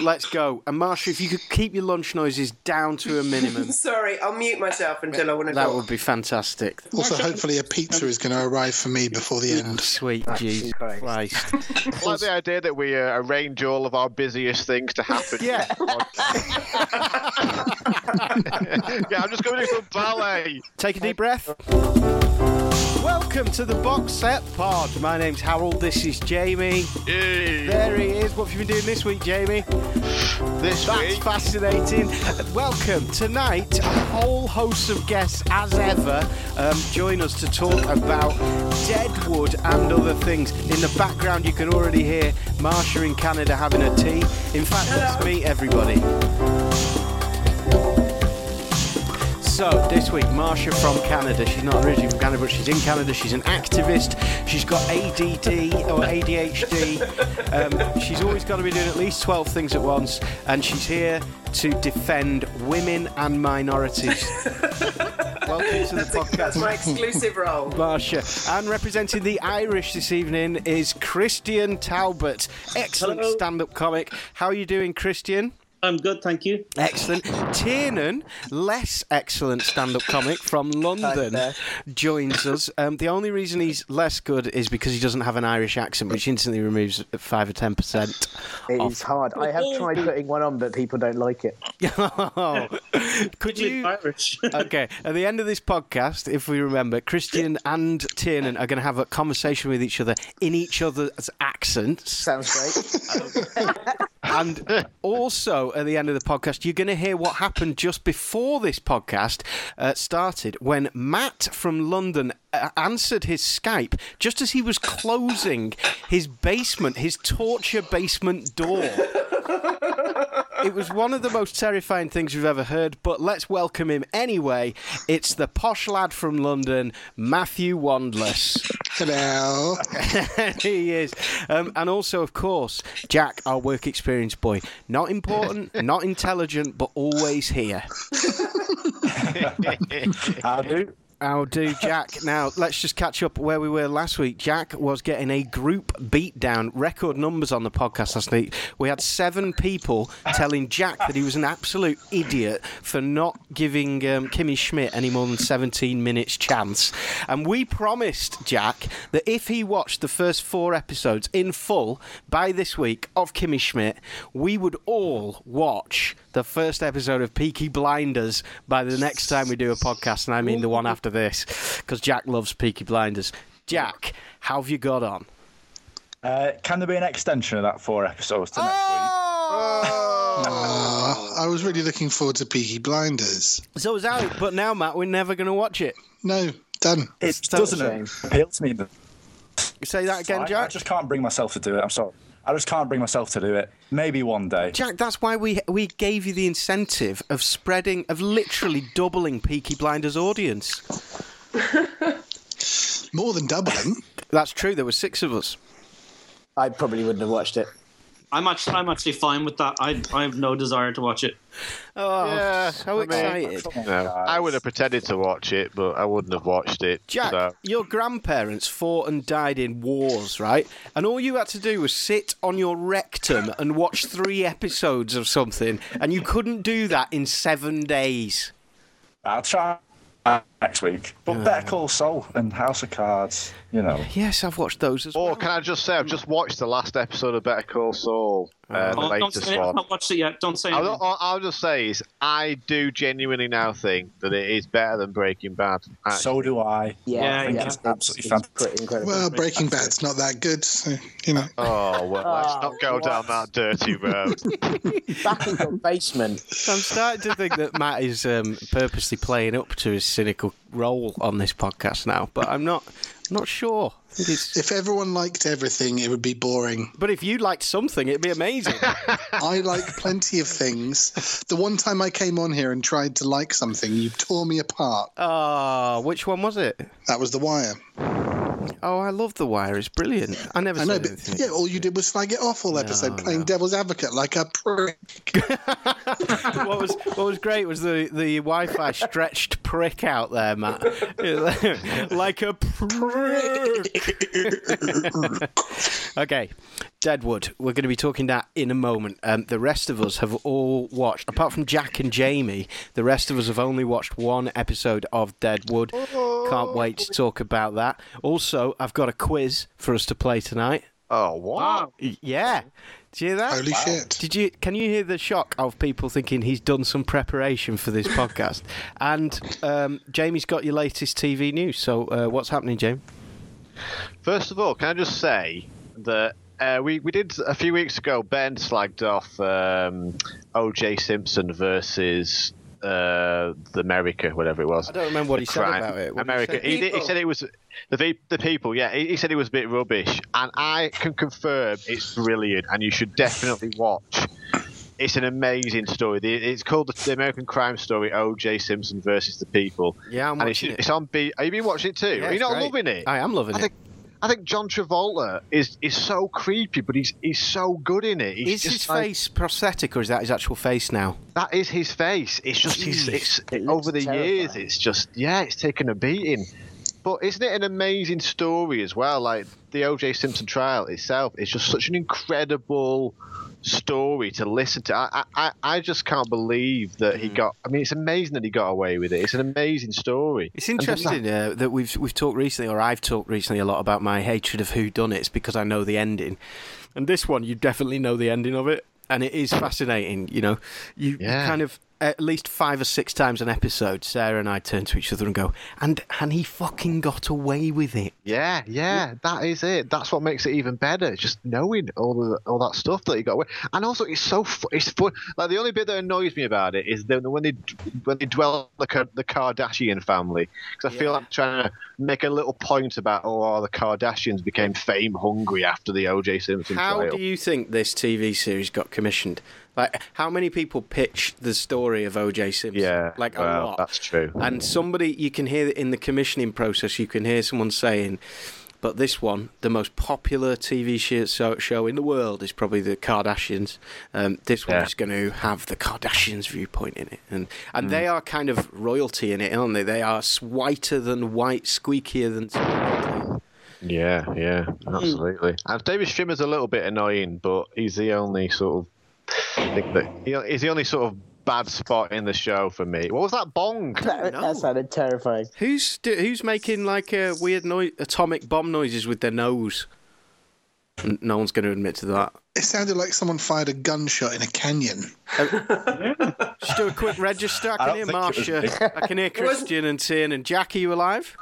Let's go. And Marsha, if you could keep your lunch noises down to a minimum, Sorry, I'll mute myself until I want to that go. would be fantastic. Also, hopefully, a pizza is going to arrive for me before the end. Sweet Jesus Christ. I like the idea that we uh, arrange all of our busiest things to happen. Yeah. yeah, I'm just going to do some ballet. Take a deep breath. Welcome to the box set pod. My name's Harold. This is Jamie. Yay. There he is. What have you been doing this week, Jamie? This That's week, fascinating. Welcome tonight. A whole host of guests, as ever, um, join us to talk about Deadwood and other things. In the background, you can already hear Marsha in Canada having a tea. In fact, let's meet everybody. So, this week, Marsha from Canada. She's not originally from Canada, but she's in Canada. She's an activist. She's got ADD or ADHD. Um, she's always got to be doing at least 12 things at once. And she's here to defend women and minorities. Welcome to the podcast. That's my exclusive role. Marsha. And representing the Irish this evening is Christian Talbot. Excellent stand up comic. How are you doing, Christian? I'm good, thank you. Excellent. Tiernan, less excellent stand up comic from London, joins us. Um, the only reason he's less good is because he doesn't have an Irish accent, which instantly removes 5 or 10%. It Off. is hard. I have tried putting one on, but people don't like it. Could you. Irish. Okay, at the end of this podcast, if we remember, Christian and Tiernan are going to have a conversation with each other in each other's accents. Sounds great. And also, at the end of the podcast, you're going to hear what happened just before this podcast uh, started when Matt from London uh, answered his Skype just as he was closing his basement, his torture basement door. It was one of the most terrifying things we've ever heard, but let's welcome him anyway. It's the posh lad from London, Matthew Wandless. Hello. he is. Um, and also, of course, Jack, our work experience boy. Not important, not intelligent, but always here. How do? I'll do, Jack. Now, let's just catch up where we were last week. Jack was getting a group beatdown, record numbers on the podcast last week. We had seven people telling Jack that he was an absolute idiot for not giving um, Kimmy Schmidt any more than 17 minutes chance. And we promised Jack that if he watched the first four episodes in full by this week of Kimmy Schmidt, we would all watch the first episode of Peaky Blinders by the next time we do a podcast, and I mean the one after this, because Jack loves Peaky Blinders. Jack, how have you got on? Uh, can there be an extension of that four episodes to next Uh, I was really looking forward to Peaky Blinders. So it's out, but now, Matt, we're never going to watch it. No, done. It So- doesn't appeal to me. But Say that again, I, I just can't bring myself to do it. I'm sorry. I just can't bring myself to do it. Maybe one day. Jack, that's why we we gave you the incentive of spreading, of literally doubling Peaky Blinders' audience. More than doubling. That's true. There were six of us. I probably wouldn't have watched it. I'm actually, I'm actually fine with that. I, I have no desire to watch it. Oh, Yeah, so I mean- excited! No, I would have pretended to watch it, but I wouldn't have watched it. Jack, so- your grandparents fought and died in wars, right? And all you had to do was sit on your rectum and watch three episodes of something, and you couldn't do that in seven days. I'll try next week. But Better Call Saul and House of Cards, you know. Yes, I've watched those as well. Or well. can I just say, I've just watched the last episode of Better Call Saul, uh, the Oh, don't latest say it. I've not watched it yet. Don't say I'll, anything. I'll, I'll just say is I do genuinely now think that it is better than Breaking Bad. actually. So do I. Yeah, Yeah, I think yeah. it's absolutely it's fantastic. incredible. Well, Breaking Bad's not that good, so, you know. Oh well, let's Oh, not go down that dirty road. Back in your basement. I'm starting to think that Matt is um, purposely playing up to his cynical role on this podcast now, but I'm not. not sure. I think it's- If everyone liked everything, it would be boring. But if you liked something, it'd be amazing. I like plenty of things. The one time I came on here and tried to like something, you tore me apart. Ah, which one was it? That was The Wire. Oh, I love The Wire. It's brilliant. I never I saw know, but anything. yeah, all you did was slag it off all episode, playing devil's advocate like a prick. what was what was great was the the Wi-Fi stretched prick out there, Matt, like a prick. okay, Deadwood. We're going to be talking that in a moment. Um, the rest of us have all watched, apart from Jack and Jamie. The rest of us have only watched one episode of Deadwood. Can't wait to talk about that. Also, I've got a quiz for us to play tonight. Oh, what? Y- Yeah. Did you hear that? Holy shit. Did you? Can you hear the shock of people thinking he's done some preparation for this podcast? And um, Jamie's got your latest TV news. So uh, what's happening, Jamie? First of all, can I just say that uh, we we did a few weeks ago. Ben slagged off um, O.J. Simpson versus uh, the America, whatever it was. I don't remember what he said about it. What did he America. He, he said it was the the people. Yeah, he, he said it was a bit rubbish, and I can confirm it's brilliant, and you should definitely watch. It's an amazing story. The- It's called the, the American Crime Story: O.J. Simpson versus the People. Yeah, I'm and it's, it. it's on B. Have you been watching it too? Yeah, Are you not great. loving it? I am loving I it. Think I think John Travolta is is so creepy, but he's he's so good in it. He's Is just his like- face prosthetic or is that his actual face now? that is his face. It's just his, it's It over the years. It's just yeah, it's taken a beating. But isn't it an amazing story as well? Like the O.J. Simpson trial itself is just such an incredible story to listen to. I I, I just can't believe that he got. I mean, it's amazing that he got away with it. It's an amazing story. It's interesting uh, that we've we've talked recently, or I've talked recently a lot about my hatred of who done it's because I know the ending, and this one you definitely know the ending of it, and it is fascinating. You know, you, you Yeah. kind of at least five or six times an episode, Sarah and I turn to each other and go, and and he fucking got away with it. Yeah, yeah, that is it. That's what makes it even better. Just knowing all the all that stuff that he got away, and also it's so fu- it's fun. Like the only bit that annoys me about it is that when they when they dwell on the the Kardashian family, because I feel like I'm trying to make a little point about oh, oh the Kardashians became fame hungry after the O.J. Simpson How trial. do you think this TV series got commissioned? Like, how many people pitched the story of O.J. Simpson? Yeah, like a lot. that's true. And somebody, you can hear in the commissioning process, you can hear someone saying, "But this one, the most popular TV show, show in the world, is probably the Kardashians. Um, this one Yeah. is going to have the Kardashians' viewpoint in it, and and Mm. they are kind of royalty in it, aren't they? They are whiter than white, squeakier than." squeaky. Yeah, yeah, Hmm. absolutely. And David Schwimmer's a little bit annoying, but he's the only sort of thing that he- he's the only sort of bad spot in the show for me. What was that bong? That, know. that sounded terrifying. Who's do, who's making like uh, weird noi- atomic bomb noises with their nose? No one's going to admit to that. It sounded like someone fired a gunshot in a canyon. Just do a quick register. I I can don't hear think it was Marsha. I can hear Christian and Tin and Jackie. You alive?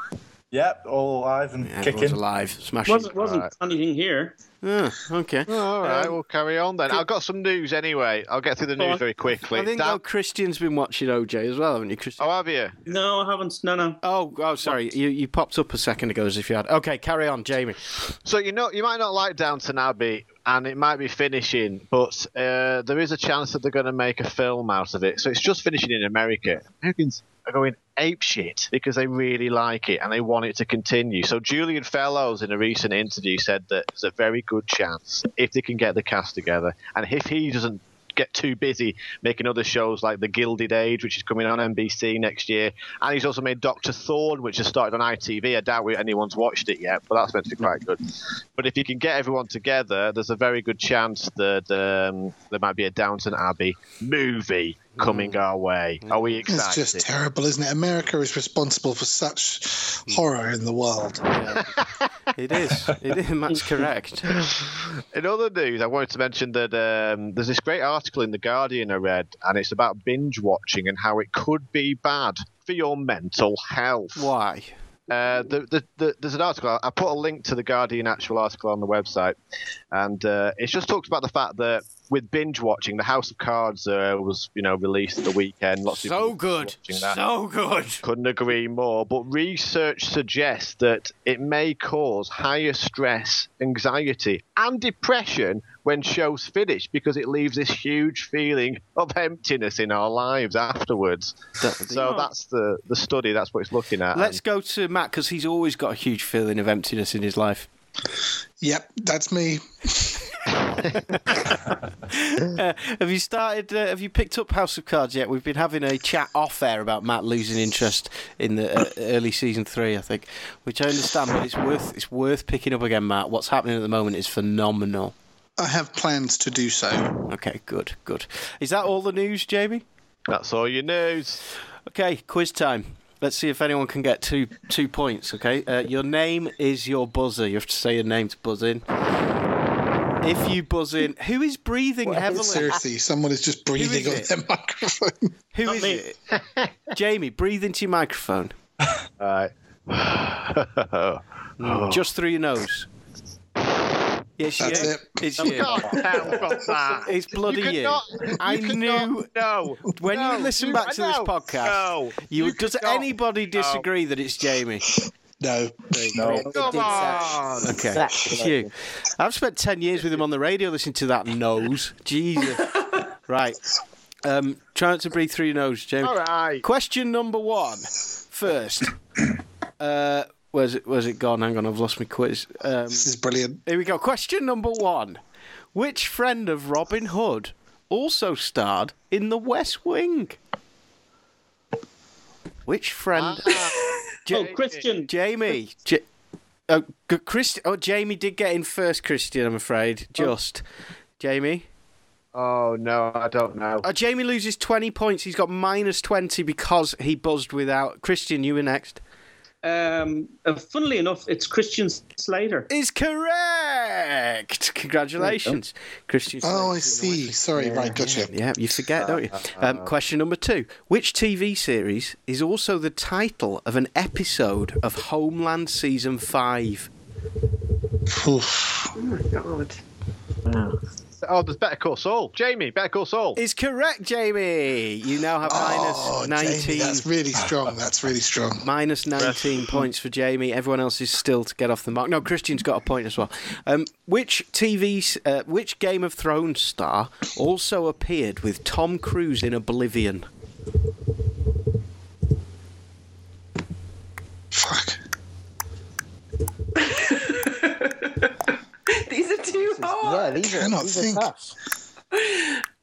Yep, all alive and Yeah, everyone's kicking. alive. Smashing. wasn't wasn't anything here. Ah, okay. Oh, all right, Um, we'll carry on then. I've got some news anyway. I'll get through the news on. very quickly. I think Dan- though Christian's been watching OJ as well, haven't you, Christian? oh, have you? No, I haven't. No, no. Oh, oh, sorry. You you popped up a second ago as if you had. Okay, carry on, Jamie. So you know, you might not like Downton Abbey, and it might be finishing, but uh, there is a chance that they're going to make a film out of it. So it's just finishing in America. Americans are going ape shit because they really like it and they want it to continue. So Julian Fellowes, in a recent interview, said that there's a very good chance if they can get the cast together, and if he doesn't get too busy making other shows like The Gilded Age, which is coming on NBC next year. And he's also made Doctor Thorne, which has started on ITV. I doubt anyone's watched it yet, but that's meant to be quite good. But if you can get everyone together, there's a very good chance that um, there might be a Downton Abbey movie coming our way. Are we excited? It's just terrible, isn't it? America is responsible for such horror in the world. It is. It is. That's correct. In other news, I wanted to mention that um, there's this great article in The Guardian I read, and it's about binge watching and how it could be bad for your mental health. Why? Uh, the, the, the, there's an article. I put a link to the Guardian actual article on the website, and uh, it just talks about the fact that with binge watching, the House of Cards uh, was you know released the weekend. Lots of So people good. So good. Couldn't agree more. But research suggests that it may cause higher stress, anxiety, and depression when shows finish because it leaves this huge feeling of emptiness in our lives afterwards. So that's the, the study, that's what it's looking at. Let's go to Matt because he's always got a huge feeling of emptiness in his life. Yep, that's me. Uh, have you started? Uh, have you picked up House of Cards yet? We've been having a chat off air about Matt losing interest in the uh, early season three, I think, which I understand, but it's worth it's worth picking up again, Matt. What's happening at the moment is phenomenal. I have plans to do so. Okay, good, good. Is that all the news, Jamie? That's all your news. Okay, quiz time. Let's see if anyone can get two two points. Okay, uh, your name is your buzzer. You have to say your name to buzz in. If you buzz in, who is breathing heavily? Seriously, someone is just breathing is on their microphone. Who Not is me. it? Jamie, breathe into your microphone. All right. Mm, Just through your nose. Yes, That's you. it. It's You you. can't tell from that. It's bloody you. you. Cannot, I you knew cannot- no. when no, you listen you- back to this podcast. No. You, you does cannot- anybody disagree that it's Jamie? No. No. Come on. Okay, Exactly. it's you. I've spent ten years with him on the radio listening to that nose. Jesus. right. Um, try not to breathe through your nose, Jamie. All right. Question number one. First. Uh, where's it? Where's it gone? Hang on, I've lost my quiz. Um, This is brilliant. Here we go. Question number one. Which friend of Robin Hood also starred in The West Wing? Which friend? Oh, Christian. Jamie. J- oh, Christ- oh, Jamie did get in first, Christian, I'm afraid. Just. Jamie? Oh no, I don't know. Oh, Jamie loses 20 points. He's got minus 20 because he buzzed without. Christian, you were next. Um, uh, funnily enough, it's Christian Slater. Is correct. Congratulations, Christian. Oh, I Slater's in The see. West Sorry, right, gotcha. Yeah, you forget, don't you? Um, question number two. Which TV series is also the title of an episode of Homeland Season 5? Oof. Oh my god. Oh, there's Better Call Saul. Jamie, Better Call Saul. Is correct, Jamie. You now have Oh, minus Jamie, 19. that's really strong. That's really strong. Minus 19 points for Jamie. Everyone else is still to get off the mark. No, Christian's got a point as well. Um, which TV, uh, which Game of Thrones star also appeared with Tom Cruise in Oblivion? Fuck. These are too Yeah, these are, Cannot these are think. tough.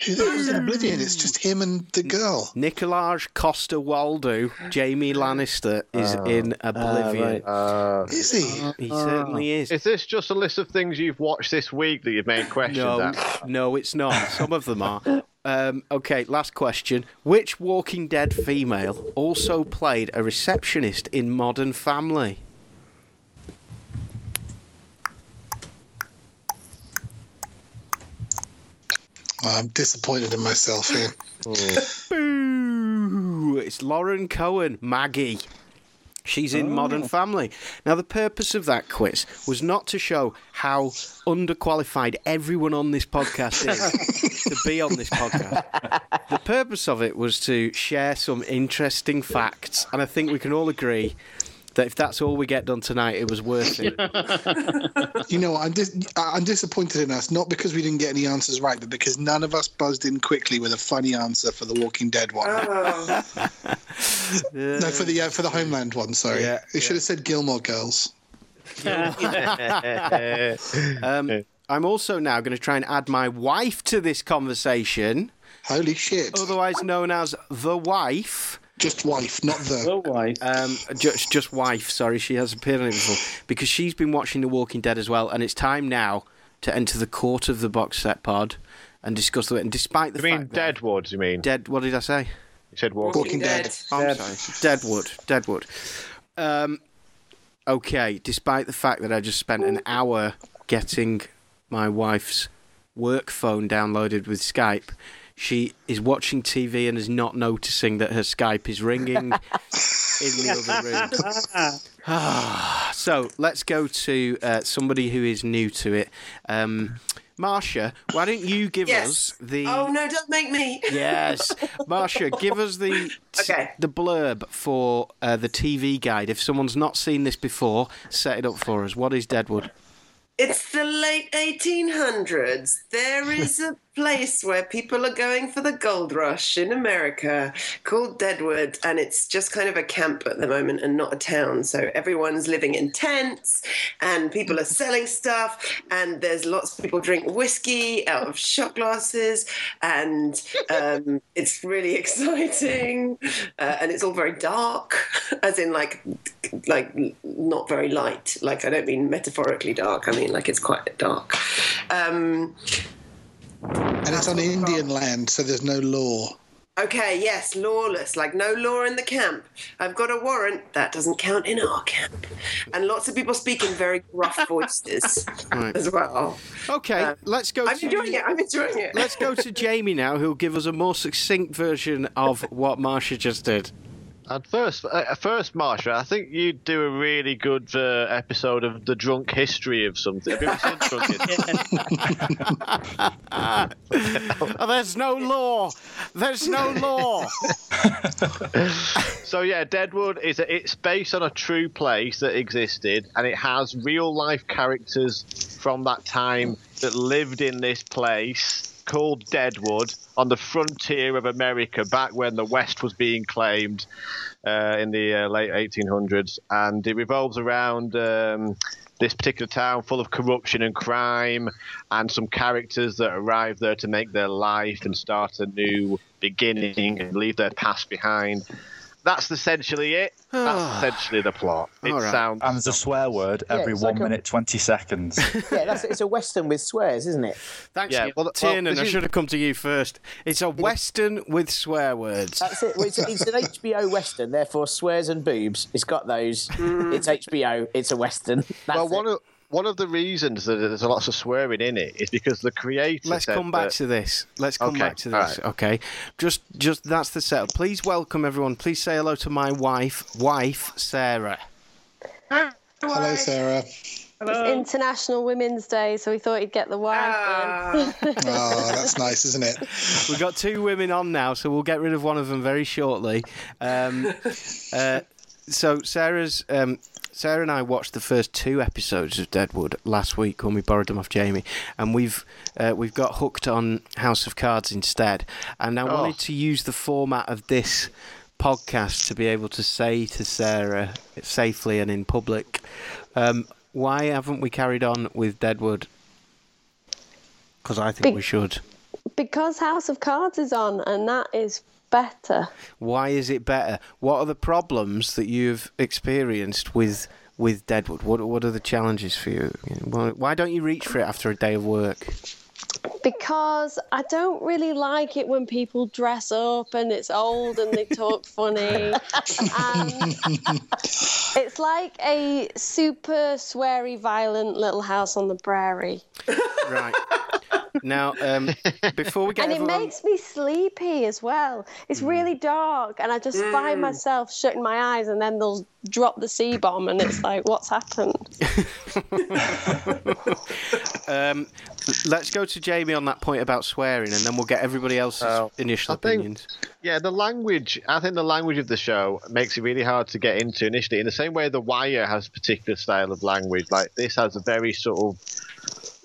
Who who's in Oblivion? It's just him and the girl. Nicolaj Costa Waldo, Jaime Lannister, is in Oblivion. right. Uh, Is he? He certainly is. is this just a list of things you've watched this week that you've made questions No, at? no, it's not. Some of them are. Um, okay, last question. Which Walking Dead female also played a receptionist in Modern Family? I'm disappointed in myself here. Boo! It's Lauren Cohan, Maggie. She's in Modern oh. Family. Now, the purpose of that quiz was not to show how underqualified everyone on this podcast is to be on this podcast. The purpose of it was to share some interesting facts, and I think we can all agree that if that's all we get done tonight, it was worth it. You know, I'm dis- I- I'm disappointed in us, not because we didn't get any answers right, but because none of us buzzed in quickly with a funny answer for the Walking Dead one. Oh, no, for the uh, for the Homeland one. Sorry, Yeah, it should have said Gilmore Girls. Um, I'm also now going to try and add my wife to this conversation, Holy shit! otherwise known as the wife. Just wife, not the. Oh, why? Um, just, just wife. Sorry, she has appeared on it before because she's been watching The Walking Dead as well, and it's time now to enter the court of the box set pod and discuss the. And despite the You mean that- Deadwood? You mean? Dead. What did I say? You said Walking. Walking Dead. Oh, I'm sorry. Deadwood. Deadwood. Um, okay, despite the fact that I just spent an hour getting my wife's work phone downloaded with Skype, she is watching TV and is not noticing that her Skype is ringing in the other room. so let's go to uh, somebody who is new to it. Um, Marcia, why don't you give Yes. us the Oh no! Don't make me. Yes, Marcia, give us the Okay. the blurb for uh, the TV guide. If someone's not seen this before, set it up for us. What is Deadwood? It's the late 1800s. There is a place where people are going for the gold rush in America called Deadwood, and it's just kind of a camp at the moment and not a town. So everyone's living in tents, and people are selling stuff, and there's lots of people drink whiskey out of shot glasses, and um, it's really exciting, uh, and it's all very dark, as in like like not very light. Like I don't mean metaphorically dark. I mean like it's quite dark. Um, And it's on Indian land, so there's no law. okay, yes, lawless. Like no law in the camp. I've got a warrant. That doesn't count in our camp. And lots of people speak in very gruff voices Right. as well. Okay, Uh, let's go. I'm to, enjoying it. I'm enjoying it. Let's go to Jamie now, who'll give us a more succinct version of what Marcia just did. And first, uh, first, Marsha, I think you'd do a really good uh, episode of the drunk history of something. Have you ever seen drunk history? Oh, there's no law. There's no law. So yeah, Deadwood is a, it's based on a true place that existed, and it has real life characters from that time that lived in this place called Deadwood on the frontier of America back when the West was being claimed uh, in the uh, late 1800s, and it revolves around. Um, this particular town full of corruption and crime, and some characters that arrive there to make their life and start a new beginning and leave their past behind. That's essentially it. That's essentially the plot. It All right. sounds. And there's a swear word every it's one like a- minute, 20 seconds. Yeah, that's it's a western with swears, isn't it? Thanks, Yeah, yeah, well, well, Tiernan. this I is- should have come to you first. It's a western with swear words. That's it. Well, it's, it's an HBO western, therefore swears and boobs. It's got those. Mm. It's HBO. It's a western. That's well, one it. of one of the reasons that there's a lots of swearing in it is because the creator. Let's said come back that- to this. Let's come Okay, back to this. right. Okay, just just that's the setup. Please welcome everyone. Please say hello to my wife, wife Sarah. Hello, Sarah. It's International Women's Day, so we thought he'd get the wife Ah. in. Oh, that's nice, isn't it? We've got two women on now, so we'll get rid of one of them very shortly. Um, uh, so Sarah's um, Sarah and I watched the first two episodes of Deadwood last week when we borrowed them off Jamie, and we've uh, we've got hooked on House of Cards instead. And I wanted to use the format of this podcast to be able to say to Sarah safely and in public, um, why haven't we carried on with Deadwood? Because I think Be- we should. because House of Cards is on, and that is better. Why is it better? What are the problems that you've experienced with with Deadwood? What what are the challenges for you? Why, why don't you reach for it after a day of work? Because I don't really like it when people dress up and it's old and they talk funny. and it's like a super sweary, violent little house on the prairie. Right. now, um, before we get and it makes me sleepy as well. It's really dark, and I just find myself shutting my eyes, and then they'll drop the C bomb, and it's like, what's happened? um, let's go to Jamie on that point about swearing, and then we'll get everybody else's Oh, initial I think- opinions. Yeah, the language. I think the language of the show makes it really hard to get into initially. In the same way, The Wire has a particular style of language. Like this has a very sort of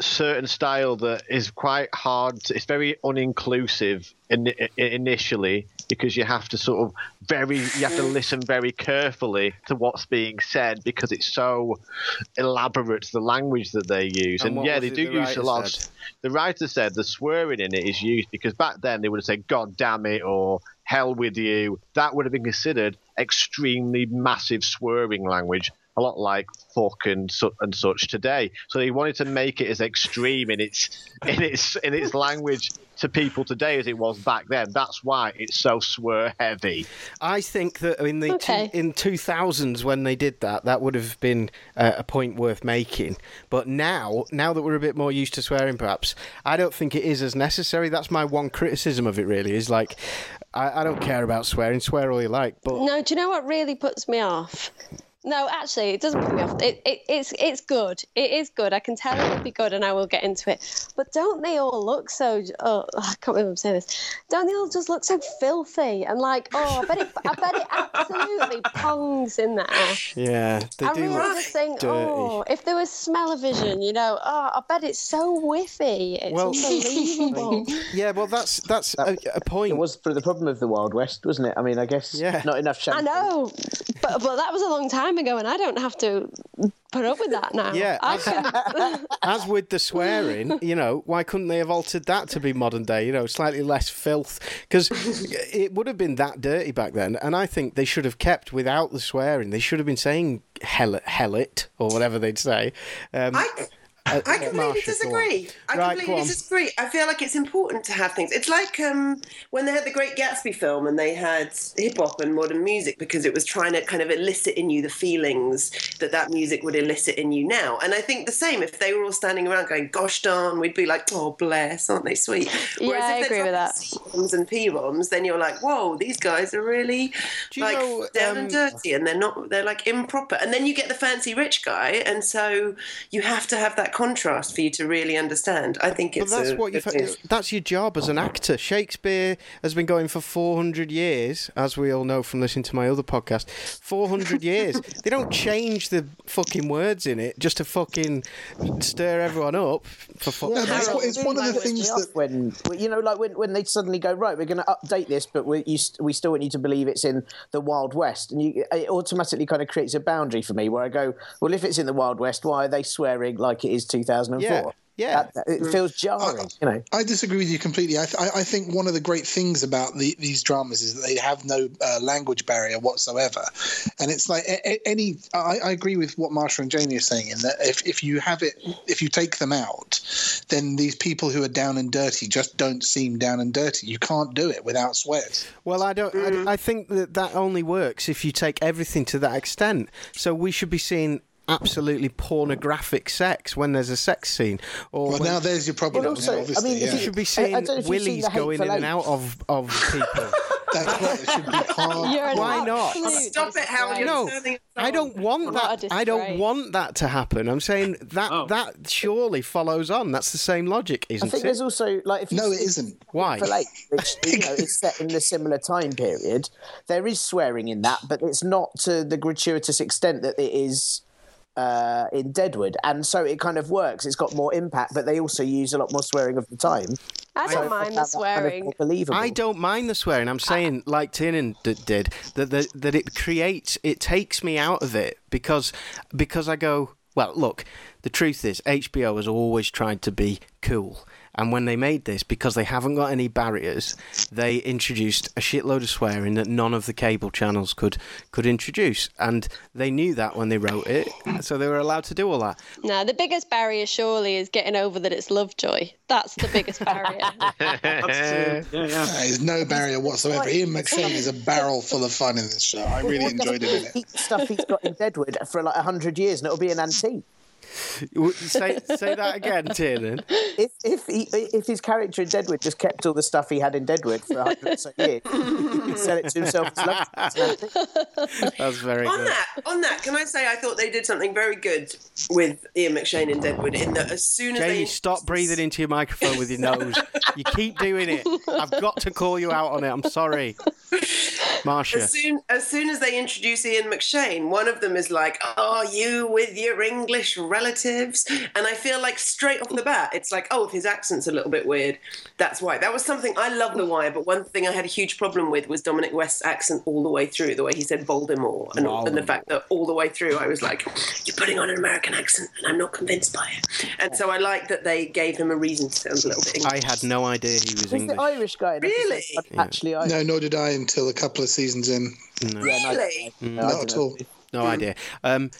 certain style that is quite hard. To, it's very uninclusive in, initially because you have to sort of very you have to listen very carefully to what's being said because it's so elaborate the language that they use. And And, yeah, they do the use a lot. Said? the writer said the swearing in it is used because back then they would have said "God damn it" or "Hell with you." That would have been considered extremely massive swearing language. A lot like fuck and su- and such today. So he wanted to make it as extreme in its in its in its language to people today as it was back then. That's why it's so swear heavy. I think that in the Okay. two, in 2000s when they did that, that would have been uh, a point worth making. But now, now that we're a bit more used to swearing, perhaps I don't think it is as necessary. That's my one criticism of it. Really, is like I, I don't care about swearing. Swear all you like, but No, do you know what really puts me off? No, actually, it doesn't put me off. It, it, it's it's good. It is good. I can tell it will be good, and I will get into it. But don't they all look so? Oh, I can't believe I'm saying this. Don't they all just look so filthy and like? Oh, I bet it. I bet it absolutely pongs in there. yeah, they I do really look just think, dirty. oh, if there was smell-o-vision, you know, oh, I bet it's so whiffy. It's Well- unbelievable. Yeah, well, that's that's a, a point. It was for the problem of the Wild West, wasn't it? I mean, I guess Yeah. not enough I know, but but that was a long time ago, and I don't have to put up with that now. Yeah, as- can. As with the swearing, you know, why couldn't they have altered that to be modern day? You know, slightly less filth, because it would have been that dirty back then. And I think they should have kept without the swearing. They should have been saying hell, hell it or whatever they'd say. Um, I, I completely disagree. I Right, completely disagree. I feel like it's important to have things. It's like um, when they had the Great Gatsby film and they had hip hop and modern music because it was trying to kind of elicit in you the feelings that that music would elicit in you now. And I think the same if they were all standing around going, "Gosh darn," we'd be like, "Oh bless, aren't they sweet?" Yeah, I if agree with that. C-bombs and P-bombs, then you're like, "Whoa, these guys are really like know, down um, and dirty, and they're not. They're like improper." And then you get the fancy rich guy, and so you have to have that contrast for you to really understand. I think But it's that's a what you. good thing. That's your job as an actor. Shakespeare has been going for four hundred years, as we all know from listening to my other podcast. Four hundred years. They don't change the fucking words in it just to fucking stir everyone up. For fuck's No, but sake. it's, Harold, it's it one of the things that when you know, like when, when they suddenly go right, we're going to update this, but we you, we still want you to believe it's in the Wild West, and you, it automatically kind of creates a boundary for me where I go, well, if it's in the Wild West, why are they swearing like it is 2004? Yeah, yeah. That- that- it feels jarring, you know. I disagree with you completely. I, th- I I think one of the great things about the, these dramas is that they have no uh, language barrier whatsoever, and it's like a, a- any. I, I agree with what Marsha and Jamie are saying in that if, if you have it, if you take them out, then these people who are down and dirty just don't seem down and dirty. You can't do it without swears. Well, I don't. I, I think that that only works if you take everything to that extent. So we should be seeing absolutely pornographic sex when there's a sex scene, or Well, when- now there's your problem. Well, now, also, I obviously, mean, if yeah. you should be I- I seeing don't know if you've seen willies going in and out of of people. That's right. It should be hard. Why not? Stop it, Howard. No, I don't want that. a I don't want that to happen. I'm saying that Oh. that surely follows on. That's the same logic, isn't it? I think it? there's also like if you No, it if- isn't. Why? for late, which you know is set in a similar time period. There is swearing in that, but it's not to the gratuitous extent that it is uh, in Deadwood, and so it kind of works. It's got more impact, but they also use a lot more swearing of the time. I don't it mind the found that kind of swearing. believable. I don't mind the swearing. I'm saying, like Tiernan d- did, that, that that it creates, it takes me out of it because because I go, well, look, the truth is, HBO has always tried to be cool, and when they made this, because they haven't got any barriers, they introduced a shitload of swearing that none of the cable channels could could introduce, and they knew that when they wrote it, so they were allowed to do all that. No, the biggest barrier surely is getting over that it's Lovejoy. That's the biggest barrier. Yeah, yeah. There's no barrier whatsoever. Ian McShane is a barrel full of fun in this show. I really enjoyed it in it. stuff he's got in Deadwood for like hundred years, and it'll be an antique. W- say say that again, Tiernan. If if he, if his character in Deadwood just kept all the stuff he had in Deadwood for hundred or years, he'd sell it to himself as luxury. It's an. That's very On good. that, on that, can I say I thought they did something very good with Ian McShane in Deadwood in that as soon as Jamie, they stop breathing into your microphone with your nose. You keep doing it. I've got to call you out on it. I'm sorry. Marcia. As soon, as soon as they introduce Ian McShane, one of them is like, "Oh, you with your English relatives," and I feel like straight off the bat, it's like, "Oh, if his accent's a little bit weird, that's why." That was something I love The Wire, but one thing I had a huge problem with was Dominic West's accent all the way through, the way he said Voldemort, and, and the fact that all the way through, I was like, "You're putting on an American accent, and I'm not convinced by it." And so I like that they gave him a reason to sound a little bit English. I had no idea he was Who's English. the Irish guy? Really? one? Actually, Irish. No, nor did I until a couple of seasons in. No, Really? no, I Not at all. No idea. Um,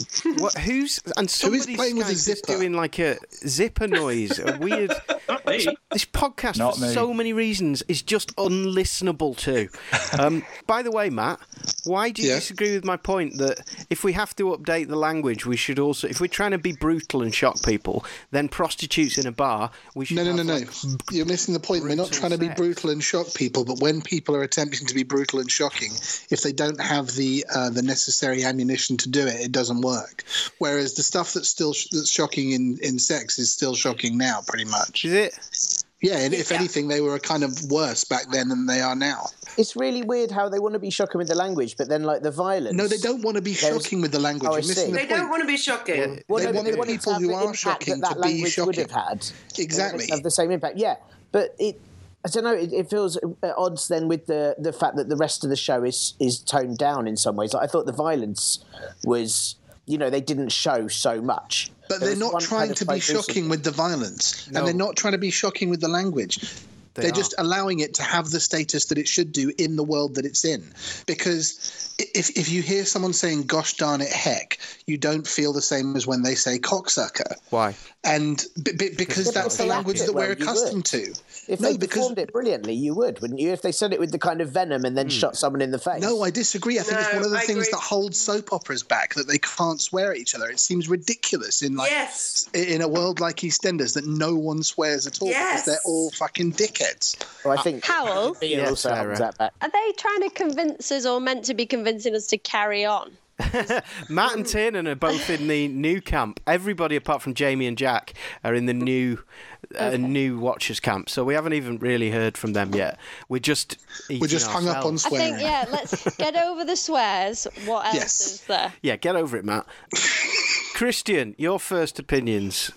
What? Who's and somebody's playing with a is zipper? doing like a zipper noise, a weird. Not me. This podcast, Not for me. so many reasons, is just unlistenable too. Um, by the way, Matt, why do you Yeah. disagree with my point that if we have to update the language, we should also, if we're trying to be brutal and shock people, then prostitutes in a bar, we should. No, no, no, no. like, You're missing the point. We're not trying to be brutal and shock people, but when people are attempting to be brutal and shocking, if they don't have the uh, the necessary ammunition to do it, it doesn't work. Whereas the stuff that's still sh- that's shocking in, in sex is still shocking now, pretty much. Is it? Yeah, and if Yeah. anything, they were a kind of worse back then than they are now. It's really weird how they want to be shocking with the language, but then like the violence. No, they don't want to be There's- shocking with the language. Oh, I You're missing see. the They point. don't want to be shocking. Well, They no, want they the want people to have who the are shocking that, that to be language would have shocking. had. They want it Exactly. have the same impact. Yeah, but it. I don't know. It, it feels at odds then with the the fact that the rest of the show is is toned down in some ways. Like I thought the violence was, you know, they didn't show so much. But There they're not trying to be shocking with the violence, No. and they're not trying to be shocking with the language. They They are are. just allowing it to have the status that it should do in the world that it's in. Because if, if you hear someone saying, gosh darn it, heck, you don't feel the same as when they say cocksucker. Why? And b- b- because Yeah, that's the language act it that we're well, accustomed would. to. If No, they because- performed it brilliantly, you would, wouldn't you? If they said it with the kind of venom and then hmm. shot someone in the face. No, I disagree. I think it's one of the I things agree. that holds soap operas back that they can't swear at each other. It seems ridiculous in like Yes. in a world like EastEnders that no one swears at all Yes. because they're all fucking dickheads. Well, I think Howell? Ian Yeah, also Sarah. that back. Are they trying to convince us or meant to be convincing us to carry on? Matt and Tiernan are both in the new camp. Everybody apart from Jamie and Jack are in the new uh, new Watchers camp. So we haven't even really heard from them yet. We're just We're just eating hung up on ourselves. I swearing. think, yeah, let's get over the swears. What else Yes. is there? Yeah, get over it, Matt. Christian, your first opinions.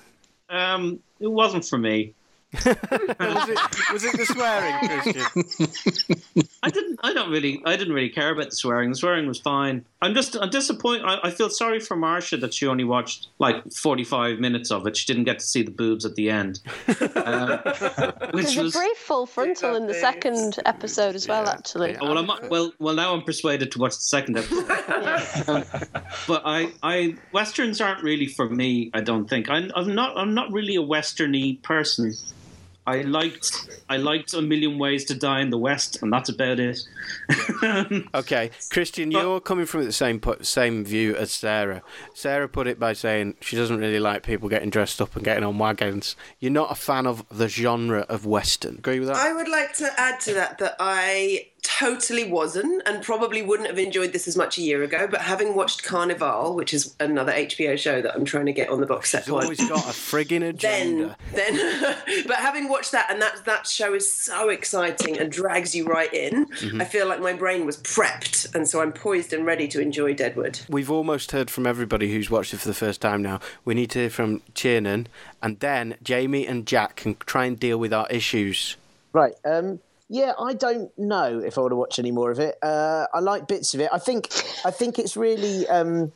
Um, it wasn't for me. Was, it, was it the swearing, Christian? I didn't. I don't really. I didn't really care about the swearing. The swearing was fine. I'm just. I'm disappointed. I, I feel sorry for Marcia that she only watched like 45 minutes of it. She didn't get to see the boobs at the end, um, which There's a brief full frontal in the second episode as well, actually. Oh, well, I'm well. Well, now I'm persuaded to watch the second episode. Um, but I, I westerns aren't really for me. I don't think. I'm, I'm not. I'm not really a westerny person. I liked. I liked A Million Ways to Die in the West, and that's about it. Okay, Christian, you're coming from the same same view as Sarah. Sarah put it by saying she doesn't really like people getting dressed up and getting on wagons. You're not a fan of the genre of western. Agree with that? I would like to add to that that I totally wasn't and probably wouldn't have enjoyed this as much a year ago. But having watched Carnivàle, which is another HBO show that I'm trying to get on the box set She's for, always got a frigging then agenda. then but having watched that and that that show is so exciting and drags you right in Mm-hmm. i feel like my brain was prepped and so i'm poised and ready to enjoy deadwood We've almost heard from everybody who's watched it for the first time now. We need to hear from Tiernan, and then Jamie and Jack can try and deal with our issues. Right. Um, yeah, I don't know if I want to watch any more of it. Uh, I like bits of it. I think. I think it's really. Um,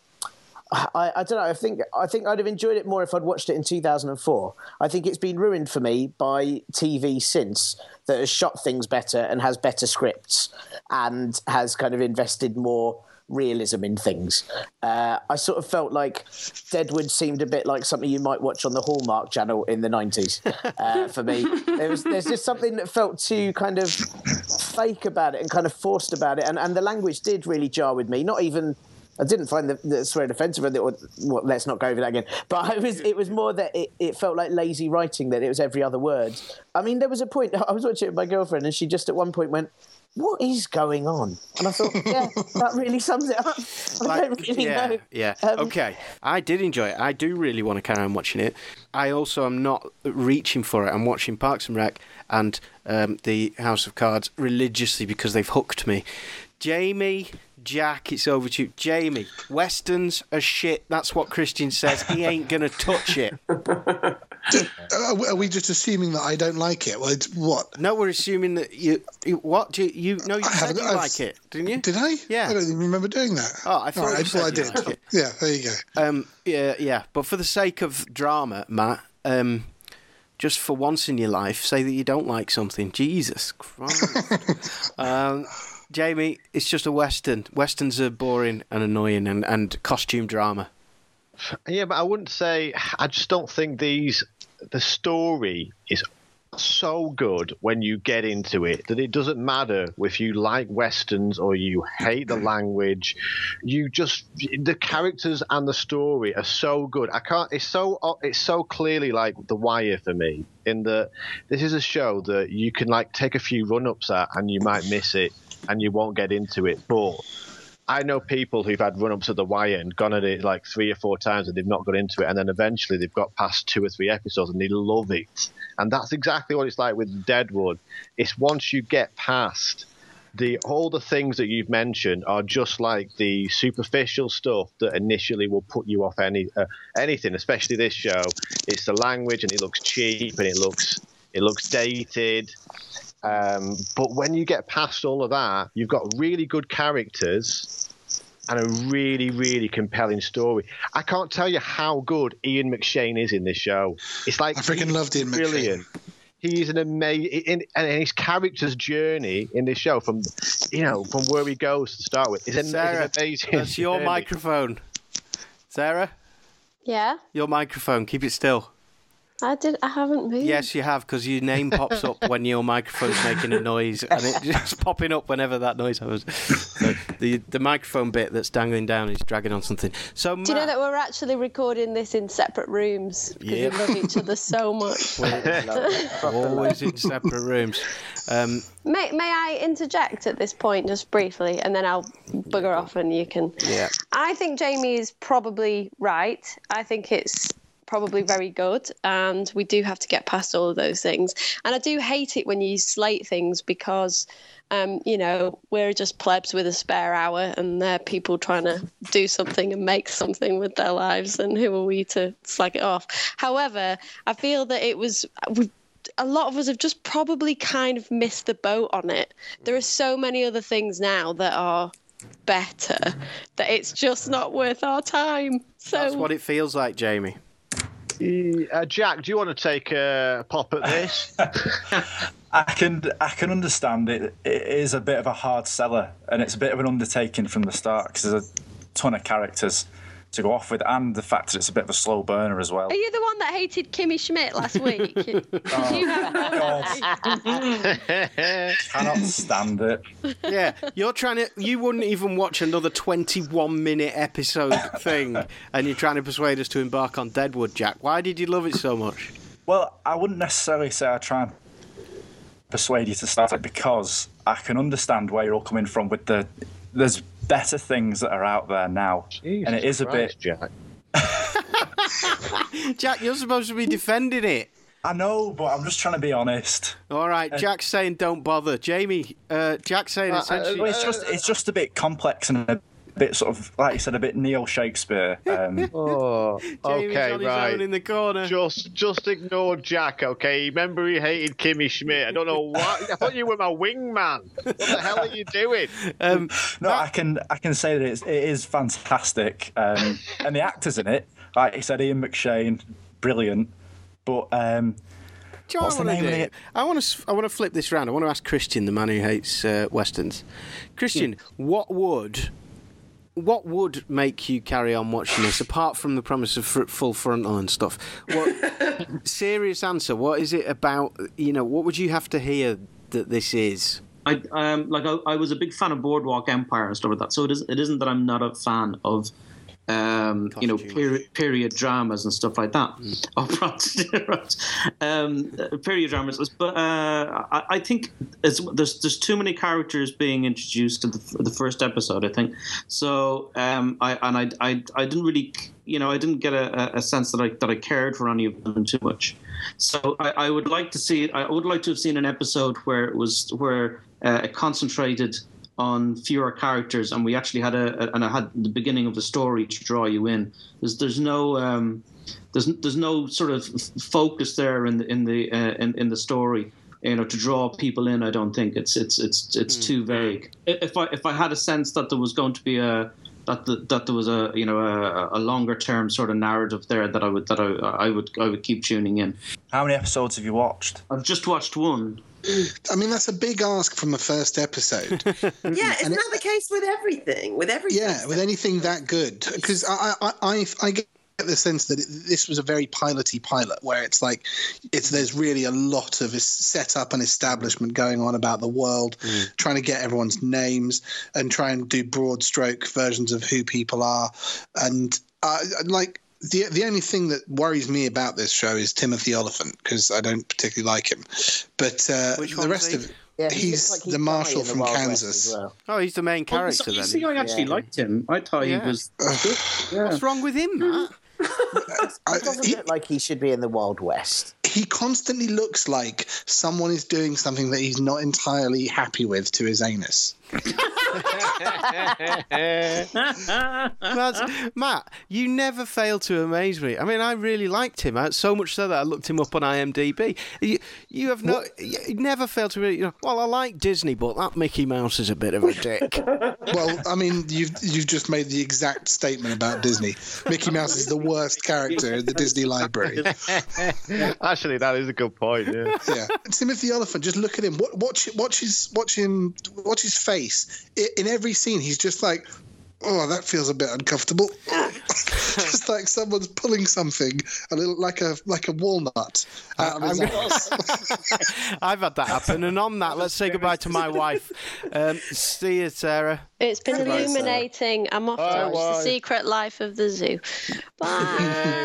I, I don't know. I think I think I'd have enjoyed it more if I'd watched it in 2004. I think it's been ruined for me by TV since that has shot things better and has better scripts and has kind of invested more realism in things. Uh, I sort of felt like Deadwood seemed a bit like something you might watch on the Hallmark Channel in the 90s uh, for me. There was, there's just something that felt too kind of fake about it and kind of forced about it. And, and the language did really jar with me. Not even. I didn't find the, the swearing offensive, or, or well, let's not go over that again. But I was, it was more that it, it felt like lazy writing, that it was every other word. I mean, there was a point, I was watching it with my girlfriend, and she just at one point went, What is going on? And I thought, Yeah, that really sums it up. I don't really yeah, know. yeah. Um, okay, I did enjoy it. I do really want to carry on watching it. I also am not reaching for it. I'm watching Parks and Rec and um, the House of Cards religiously because they've hooked me. Jamie, Jack, it's over to you. Jamie, westerns are shit. That's what Christian says. He ain't gonna touch it. Are we- are we just assuming that I don't like it? Well, it's, what? No, we're assuming that you. you what do you? you no, you I said you I've- like it, didn't you? Did I? Yeah. I don't even remember doing that. Oh, I thought you said I did. liked it. Yeah, there you go. Um, yeah, yeah. But for the sake of drama, Matt, um, just for once in your life, say that you don't like something. Jesus Christ. um, Jamie, it's just a western. Westerns are boring and annoying, and, and costume drama. Yeah, but I wouldn't say. I just don't think these. The story is so good when you get into it that it doesn't matter if you like westerns or you hate the language. You just the characters and the story are so good. I can't. It's so. It's so clearly like The Wire for me. In that this is a show that you can like take a few run ups at and you might miss it and you won't get into it, but I know people who've had run ups at the wire and gone at it like three or four times and they've not got into it, and then eventually they've got past two or three episodes and they love it. And that's exactly what it's like with Deadwood. It's once you get past the all the things that you've mentioned are just like the superficial stuff that initially will put you off any uh, anything, especially this show. It's the language and it looks cheap and it looks it looks dated. Um, but when you get past all of that, you've got really good characters and a really, really compelling story. I can't tell you how good Ian McShane is in this show. It's like I freaking loved Ian brilliant. He's an amazing, and his character's journey in this show, from you know, from where he goes to start with, is an, Sarah, is an amazing. That's your journey. microphone. Sarah, Yeah, your microphone. Keep it still. I did. I haven't moved. Yes, you have, because your name pops up when your microphone's making a noise, and it's just popping up whenever that noise happens. So the the microphone bit that's dangling down is dragging on something. So Do you know that we're actually recording this in separate rooms because Yep. we love each other so much? always in separate rooms. Um, May, may I interject at this point just briefly, and then I'll bugger off, and you can. yeah. I think Jamie is probably right. I think it's probably very good, and we do have to get past all of those things. And I do hate it when you slate things because, um, you know, we're just plebs with a spare hour, and they're people trying to do something and make something with their lives, and who are we to slag it off? However, I feel that it was. A lot of us have just probably kind of missed the boat on it. There are so many other things now that are better that it's just not worth our time. So That's what it feels like, Jamie. Uh, Jack, do you want to take a pop at this? I can I can understand it. It is a bit of a hard seller, and it's a bit of an undertaking from the start because there's a ton of characters to go off with, and the fact that it's a bit of a slow burner as well. Are you the one that hated Kimmy Schmidt last week? Oh, you have oh, Cannot stand it. Yeah, you're trying to. You wouldn't even watch another 21 minute episode thing, and you're trying to persuade us to embark on Deadwood, Jack. Why did you love it so much? Well, I wouldn't necessarily say I try and persuade you to start it because I can understand where you're all coming from with the. There's better things that are out there now, and it is a bit. Jack. Jack, you're supposed to be defending it. I know, but I'm just trying to be honest. All right, Jack's saying don't bother. Jamie, uh, Jack's saying Uh, essentially. it's just it's just a bit complex and a bit sort of like you said, a bit Neil Shakespeare. Um, Oh, okay, on his right. own in the corner. Just, just ignore Jack, okay? Remember he hated Kimmy Schmidt. I don't know what. I thought you were my wingman. What the hell are you doing? Um, no, I can I can say that it's, it is fantastic, um, and the actors in it, like you said, Ian McShane, brilliant. But um, Do you know What's what the I want name to of do? the- I want to. I want to flip this round. I want to ask Christian, the man who hates uh, westerns. Christian, what would, what would make you carry on watching this apart from the promise of fr- full frontal and stuff? What serious answer? What is it about? You know, what would you have to hear that this is? I um like I, I was a big fan of Boardwalk Empire and stuff like that. So it is it isn't that I'm not a fan of um you know period dramas and stuff like that. Oh, right. um, uh, period dramas, but uh, I, I think it's, there's there's too many characters being introduced in the, the first episode. I think so. Um, I and I, I I didn't really you know I didn't get a, a sense that I that I cared for any of them too much. So I, I would like to see. I would like to have seen an episode where it was where uh, it concentrated on fewer characters, and we actually had a, and I had the beginning of the story to draw you in. There's there's no um, there's there's no sort of focus there in the in the uh, in, in the story. You know, to draw people in, I don't think it's it's it's it's too vague. If I if I had a sense that there was going to be a that the, that there was a you know a, a longer term sort of narrative there that I would that I, I would I would keep tuning in. how many episodes have you watched? I've just watched one. I mean, that's a big ask from a first episode. Yeah, isn't that the case with everything? With everything? yeah, with anything that good, because I, I, I, I get the sense that it, this was a very piloty pilot, where it's like it's there's really a lot of setup and establishment going on about the world, Mm. trying to get everyone's names and try and do broad stroke versions of who people are, and uh, like. The, the only thing that worries me about this show is Timothy Olyphant because I don't particularly like him, but uh, the rest he? of it, Yeah, he he's like he'd the marshal in the from Kansas. well. Oh, he's the main Oh, character so, you then. see, I actually Yeah. liked him. I thought Yeah. he was good. Yeah. What's wrong with him, Matt? I- It doesn't he- look like he should be in the Wild West. he constantly looks like someone is doing something that he's not entirely happy with to his anus. That's, Matt, you never fail to amaze me. I mean, I really liked him, uh, so much so that I looked him up on IMDb. You, you have no, you never failed to. You know, well, I like Disney, but that Mickey Mouse is a bit of a dick. Well, I mean, you've you've just made the exact statement about Disney. Mickey Mouse is the worst character in the Disney library. Actually, that is a good point. Yeah. Yeah, Timothy Elephant. Just look at him. Wa- Watch watch his watch him watch his face I- in every scene. He's just like. Oh, that feels a bit uncomfortable. just like someone's pulling something a little like a like a walnut out of his I'm gonna... i've had that happen, and on that, let's say goodbye to my wife. Um, see you, Sarah. It's been Goodbye, Sarah. illuminating. I'm off Bye, to watch The. Secret Life of the Zoo. Bye.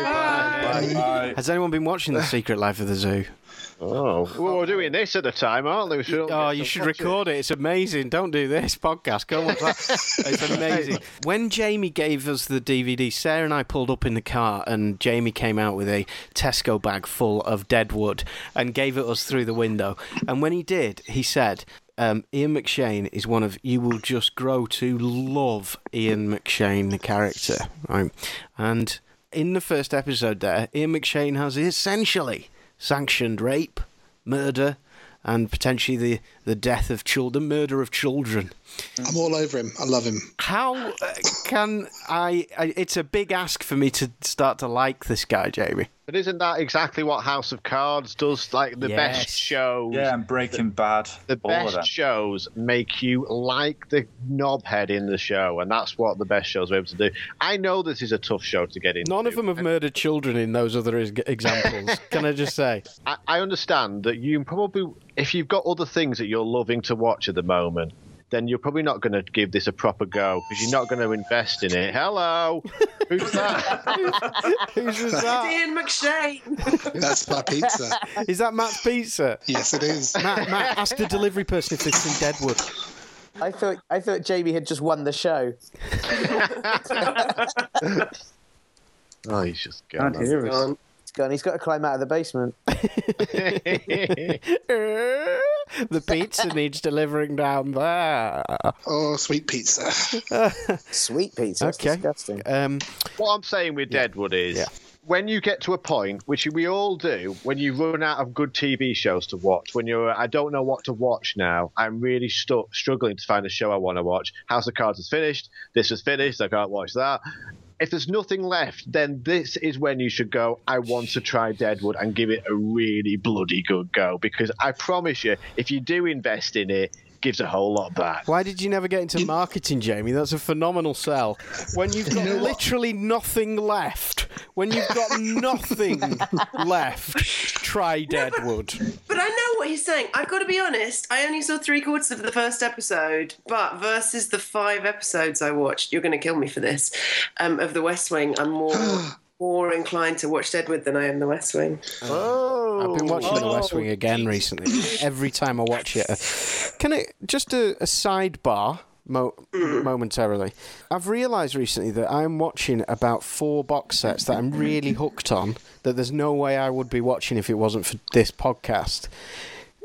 Bye. Has anyone been watching The Secret Life of the Zoo? Oh, well, we're doing this at the time, aren't we? we should Oh, you should record it. It's amazing. Don't do this podcast. Go watch that. It's amazing. When Jamie gave us the DVD, Sarah and I pulled up in the car, and Jamie came out with a Tesco bag full of dead wood and gave it us through the window. And when he did, he said, um, Ian McShane is one of you will just grow to love Ian McShane, the character, right? And in the first episode, there, Ian McShane has essentially sanctioned rape, murder, and potentially the, the death of children, murder of children. I'm all over him. I love him. How uh, can I, I? It's a big ask for me to start to like this guy, Jamie. But isn't that exactly what House of Cards does? Like the Yes. best shows. Yeah, and Breaking Bad. The all of them. best shows make you like the knobhead in the show, and that's what the best shows are able to do. I know this is a tough show to get into. None of them have murdered children in those other examples. can I just say? I, I understand that you probably, if you've got other things that you're loving to watch at the moment, then you're probably not going to give this a proper go because you're not going to invest in it. Hello, who's that? Who's was that? Ian McShane. That's my pizza. Is that Matt's pizza? Yes, it is. Matt, Matt, ask the delivery person if they've seen Deadwood. I thought I thought Jamie had just won the show. oh, he's just Can't gone. Hear us. He's. He's got to climb out of the basement. the pizza needs delivering down there. Oh, sweet pizza. Sweet pizza. That's Okay. disgusting. Um, what I'm saying with Deadwood is. Yeah. When you get to a point, which we all do, when you run out of good TV shows to watch, when you're, I don't know what to watch now. I'm really stu- struggling to find a show I want to watch. House of Cards is finished. This is finished. I can't watch that. If there's nothing left, then this is when you should go. I want to try Deadwood and give it a really bloody good go because I promise you, if you do invest in it, gives a whole lot back. why did you never get into marketing, Jamie? That's a phenomenal sell. When you've got literally nothing left, when you've got nothing left, try Deadwood. But I know what he's saying. I've got to be honest. I only saw three quarters of the first episode, but versus the five episodes I watched, you're going to kill me for this. Um, of The West Wing, I'm more more inclined to watch Deadwood than I am The West Wing. I've been watching The West Wing again recently. Every time I watch it, uh, can I just a, a sidebar? Mo- momentarily, I've realised recently that I'm watching about four box sets that I'm really hooked on. That there's no way I would be watching if it wasn't for this podcast.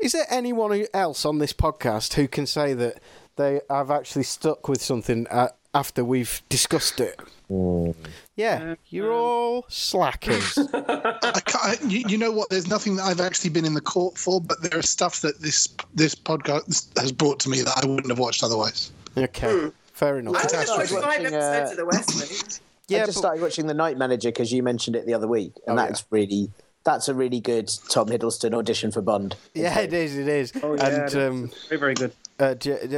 Is there anyone else on this podcast who can say that they have actually stuck with something uh, after we've discussed it? Yeah, you're all slackers. I can't, you, you know what? There's nothing that I've actually been in the court for, but there is stuff that this this podcast has brought to me that I wouldn't have watched otherwise. Okay, fair enough. I only watched five watching, episodes uh, of The West Wing. Yeah, I just but- started watching The Night Manager because you mentioned it the other week, and Oh, that's really that's a really good Tom Hiddleston audition for Bond. Yeah, it is. It is. Oh, yeah, and um, Very, very good. Uh,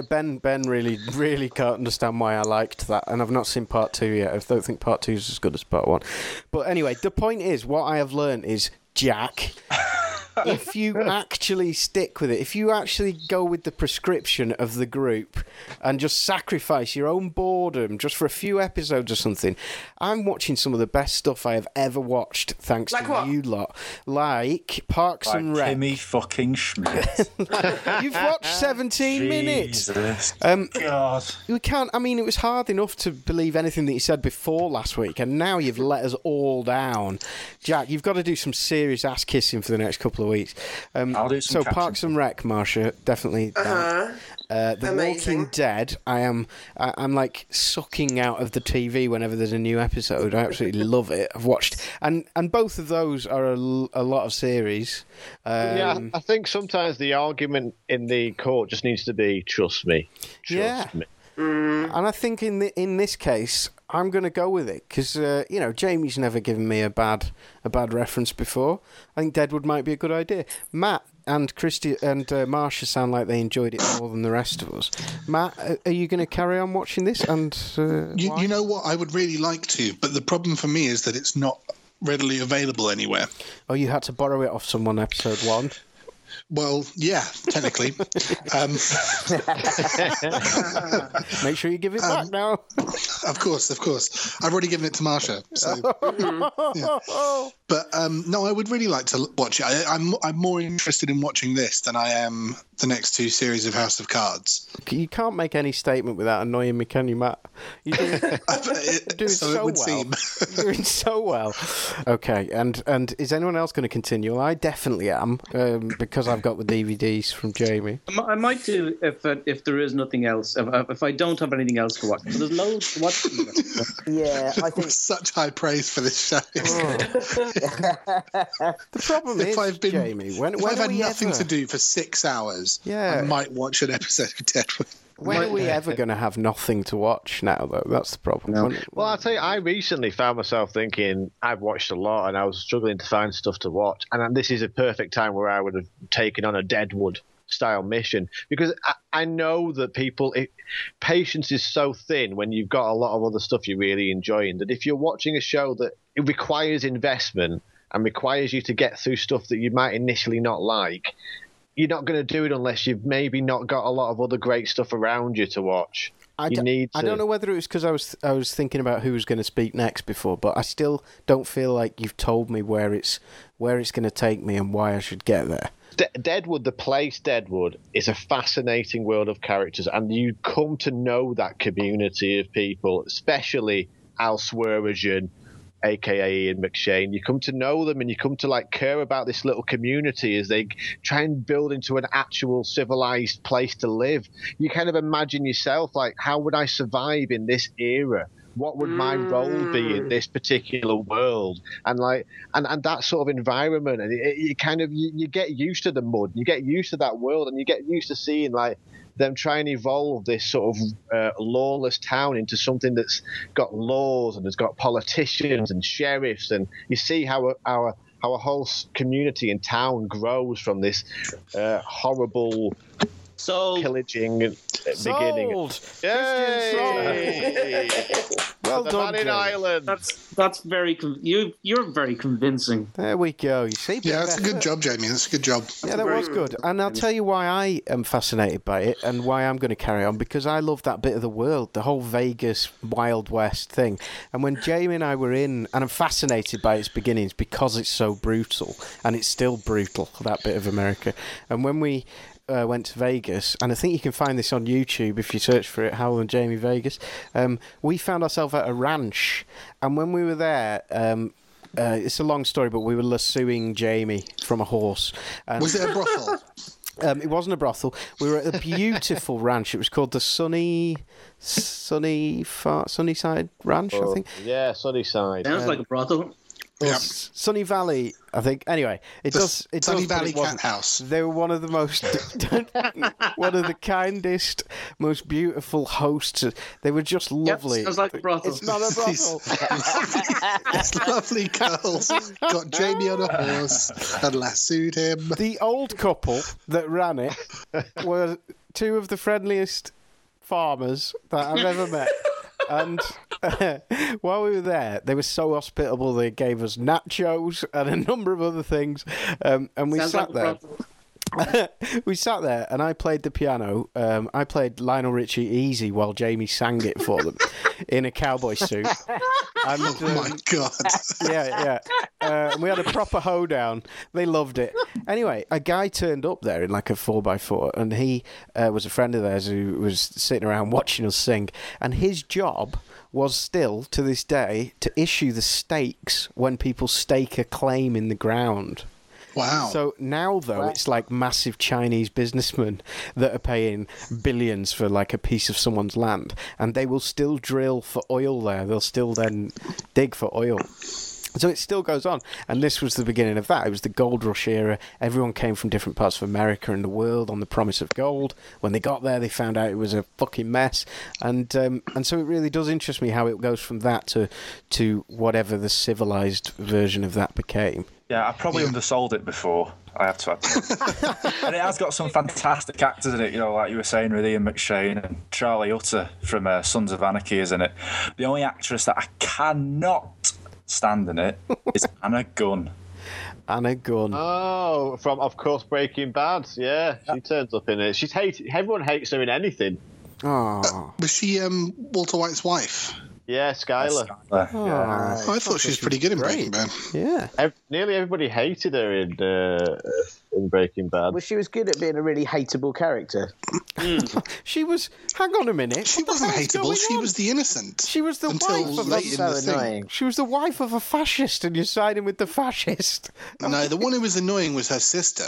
ben Ben really really can't understand why I liked that, and I've not seen part two yet. I don't think part two is as good as part one. But anyway, the point is, what I have learned is Jack. If you actually stick with it, if you actually go with the prescription of the group and just sacrifice your own boredom just for a few episodes or something, I'm watching some of the best stuff I have ever watched thanks Like to what? you lot. Like Parks Like and Rec. Timmy fucking Schmidt. You've watched 17 minutes. Jesus. Um, God. we can't. I mean, it was hard enough to believe anything that you said before last week, and now you've let us all down. Jack, you've got to do some serious ass kissing for the next couple of weeks. Um, I'll do some so, Parks and Rec, Marsha, definitely. down. Uh, the Amazing. Walking Dead, I am, I, I'm like sucking out of the TV whenever there's a new episode. I absolutely love it. I've watched, and and both of those are a lot of series. Um, yeah, I think sometimes the argument in the court just needs to be trust me. Trust Yeah. me. And I think in the, in this case, I'm going to go with it because uh, you know Jamie's never given me a bad a bad reference before. I think Deadwood might be a good idea. Matt and Christy and uh, Marsha sound like they enjoyed it more than the rest of us. Matt, are you going to carry on watching this? And uh, You, you know what? I would really like to, but the problem for me is that it's not readily available anywhere. oh, you had to borrow it off someone. Episode one. Well, yeah, technically. um, Make sure you give it back now. of course, of course. I've already given it to Marsha. So, but um, no, I would really like to watch it. I, I'm I'm more interested in watching this than I am the next two series of House of Cards. You can't make any statement without annoying me, can you, Matt? You're doing, It- doing so so, it would well. seem. You're doing so well. Okay, and and is anyone else going to continue? I definitely am um, because I've got the DVDs from Jamie. I might do if uh, if there is nothing else. If, if I don't have anything else to watch, but there's loads to watch. Yeah, I think Such high praise for this show. The problem if is, I've been, Jamie, when, if when I've had nothing ever, to do for six hours, Yeah. I might watch an episode of Deadwood. When are we ever going to have nothing to watch now? Though that's the problem. When- Well, I'll tell you, I recently found myself thinking I've watched a lot and I was struggling to find stuff to watch. And this is a perfect time where I would have taken on a Deadwood style mission because I, I know that people, it, patience is so thin when you've got a lot of other stuff you're really enjoying that if you're watching a show that it requires investment and requires you to get through stuff that you might initially not like, you're not going to do it unless you've maybe not got a lot of other great stuff around you to watch. I you need I don't know whether it was because I was I was thinking about who was going to speak next before, but I still don't feel like you've told me where it's where it's going to take me and why I should get there. De- Deadwood, the place Deadwood, is a fascinating world of characters, and you come to know that community of people, especially Al Swearengen, aka Ian McShane. You come to know them, and you come to like care about this little community as they try and build into an actual civilized place to live. You kind of imagine yourself like, how would I survive in this era? What would my role be in mm. this particular world? And like, and, and that sort of environment, and it, it, you kind of you, you get used to the mud, you get used to that world, and you get used to seeing like them try and evolve this sort of uh, lawless town into something that's got laws and has got politicians and sheriffs, and you see how our how a whole community and town grows from this uh, horrible So pillaging uh, beginning. Sold. Yay! Well the done, man in Jamie. Ireland. that's that's very con- you you're very convincing. There we go. You see, Yeah, that's a good job, Jamie. That's a good job. Yeah, that was good. And I'll tell you why I am fascinated by it and why I'm going to carry on because I love that bit of the world, the whole Vegas Wild West thing. And when Jamie and I were in, and I'm fascinated by its beginnings because it's so brutal and it's still brutal, that bit of America. And when we uh, went to Vegas, and I think you can find this on YouTube if you search for it, Howell and Jamie Vegas. Um, we found ourselves at a ranch, and when we were there, um, uh, it's a long story, but we were lassoing Jamie from a horse. And Was it a brothel? um, it wasn't a brothel. We were at a beautiful ranch. It was called the Sunny, Sunny, Far, Sunnyside Ranch, I think. Yeah, Sunnyside. Sounds like a brothel. Yeah. S- Sunny Valley, I think. Anyway, it The does. It Sunny does, Valley it. Cat House. They were one of the most, one of the kindest, most beautiful hosts. They were just lovely. sounds like a brothel. It's not a These- brothel. These lovely girls got Jamie on a horse and lassoed him. the old couple that ran it were two of the friendliest farmers that I've ever met. And while we were there, they were so hospitable. They gave us nachos and a number of other things. Um, and we Sounds sat like there. problem. we sat there and I played the piano. Um, I played Lionel Richie Easy while Jamie sang it for them in a cowboy suit. And, Oh my um, god! yeah, yeah. Uh, and we had a proper hoedown. They loved it. Anyway, a guy turned up there in like a 4x4 and he uh, was a friend of theirs who was sitting around watching us sing. And his job was still, to this day, to issue the stakes when people stake a claim in the ground. Wow. So now, though, it's like massive Chinese businessmen that are paying billions for like a piece of someone's land, and they will still drill for oil there. They'll still then dig for oil. So it still goes on, and this was the beginning of that. It was the gold rush era. Everyone came from different parts of America and the world on the promise of gold. When they got there, they found out it was a fucking mess, and um, and so it really does interest me how it goes from that to to whatever the civilized version of that became. Yeah, I probably undersold it before. I have to admit, and it has got some fantastic actors in it. You know, like you were saying with Ian McShane and Charlie Utter from uh, Sons of Anarchy is in it. The only actress that I cannot stand in it is Anna Gunn. Anna Gunn. Oh, from of course Breaking Bad. Yeah, she turns up in it. She's hated. Everyone hates her in anything. Oh, Was she um, Walter White's wife? Yeah, Skyler. Uh, Oh, I thought she was pretty good in Breaking Bad. yeah. Ev- nearly everybody hated her in uh, in Breaking Bad. Well, she was good at being a really hateable character. She was. Hang on a minute. She wasn't hateable. She was the innocent. She was the until wife of late a. in so the thing. She was the wife of a fascist, and you're siding with the fascist. No, the one who was annoying was her sister.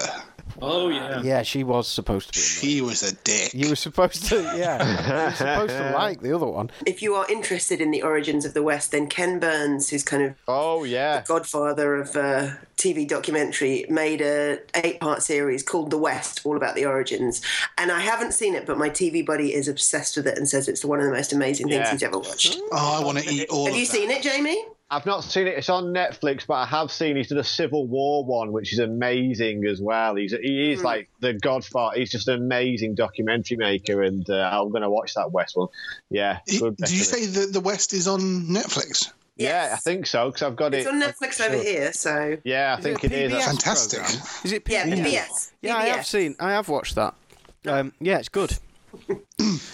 Oh yeah. Yeah, she was supposed to be. She was a dick. You were supposed to. Yeah, you were supposed to like the other one. If you are interested in the origins of the West, then Ken Burns, who's kind of Oh yeah. godfather of uh, TV documentary, made a eight-part series called The West, all about the origins. And I haven't seen it, but my TV buddy is obsessed with it and says it's one of the most amazing things Yeah. he's ever watched. Oh, I want to eat all Have of you that. seen it, Jamie? I've not seen it. It's on Netflix, but I have seen he's done a Civil War one, which is amazing as well. He's he is like the Godfather. He's just an amazing documentary maker, and uh, I'm going to watch that West one. Yeah, Y- good. Did you say that the West is on Netflix? Yeah, I think so because I've got It's it. on Netflix over sure. here, so Yeah, I Is think it it is. That's- Fantastic. program? Is it PBS? yeah, PBS? PBS. Yeah, I have seen. I have watched that. Um, yeah, it's good.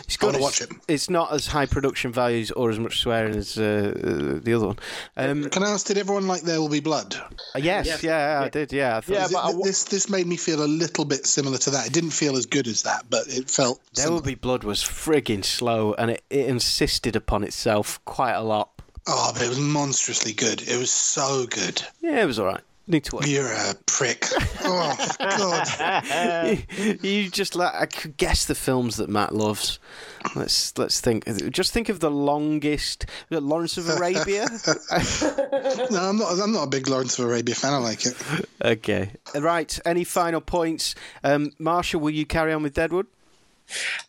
It's good. wanna watch it. It's not as high production values or as much swearing as uh, uh, the other one. Um, Can I ask, did everyone like There Will Be Blood? yes, Yes. yeah, I did. Yeah, I thought Yeah, Is it- but this this made me feel a little bit similar to that. It didn't feel as good as that, but it felt. There similar. Will Be Blood was frigging slow, and it, it insisted upon itself quite a lot. Oh, but it was monstrously good. It was so good. Yeah, it was all right. Need to watch. You're a prick. Oh God. you, just like I could guess the films that Matt loves. Let's let's think. Just think of the longest. Lawrence of Arabia. No, I'm not. I'm not a big Lawrence of Arabia fan. I like it. okay. Right. Any final points? Um, Marsha, will you carry on with Deadwood?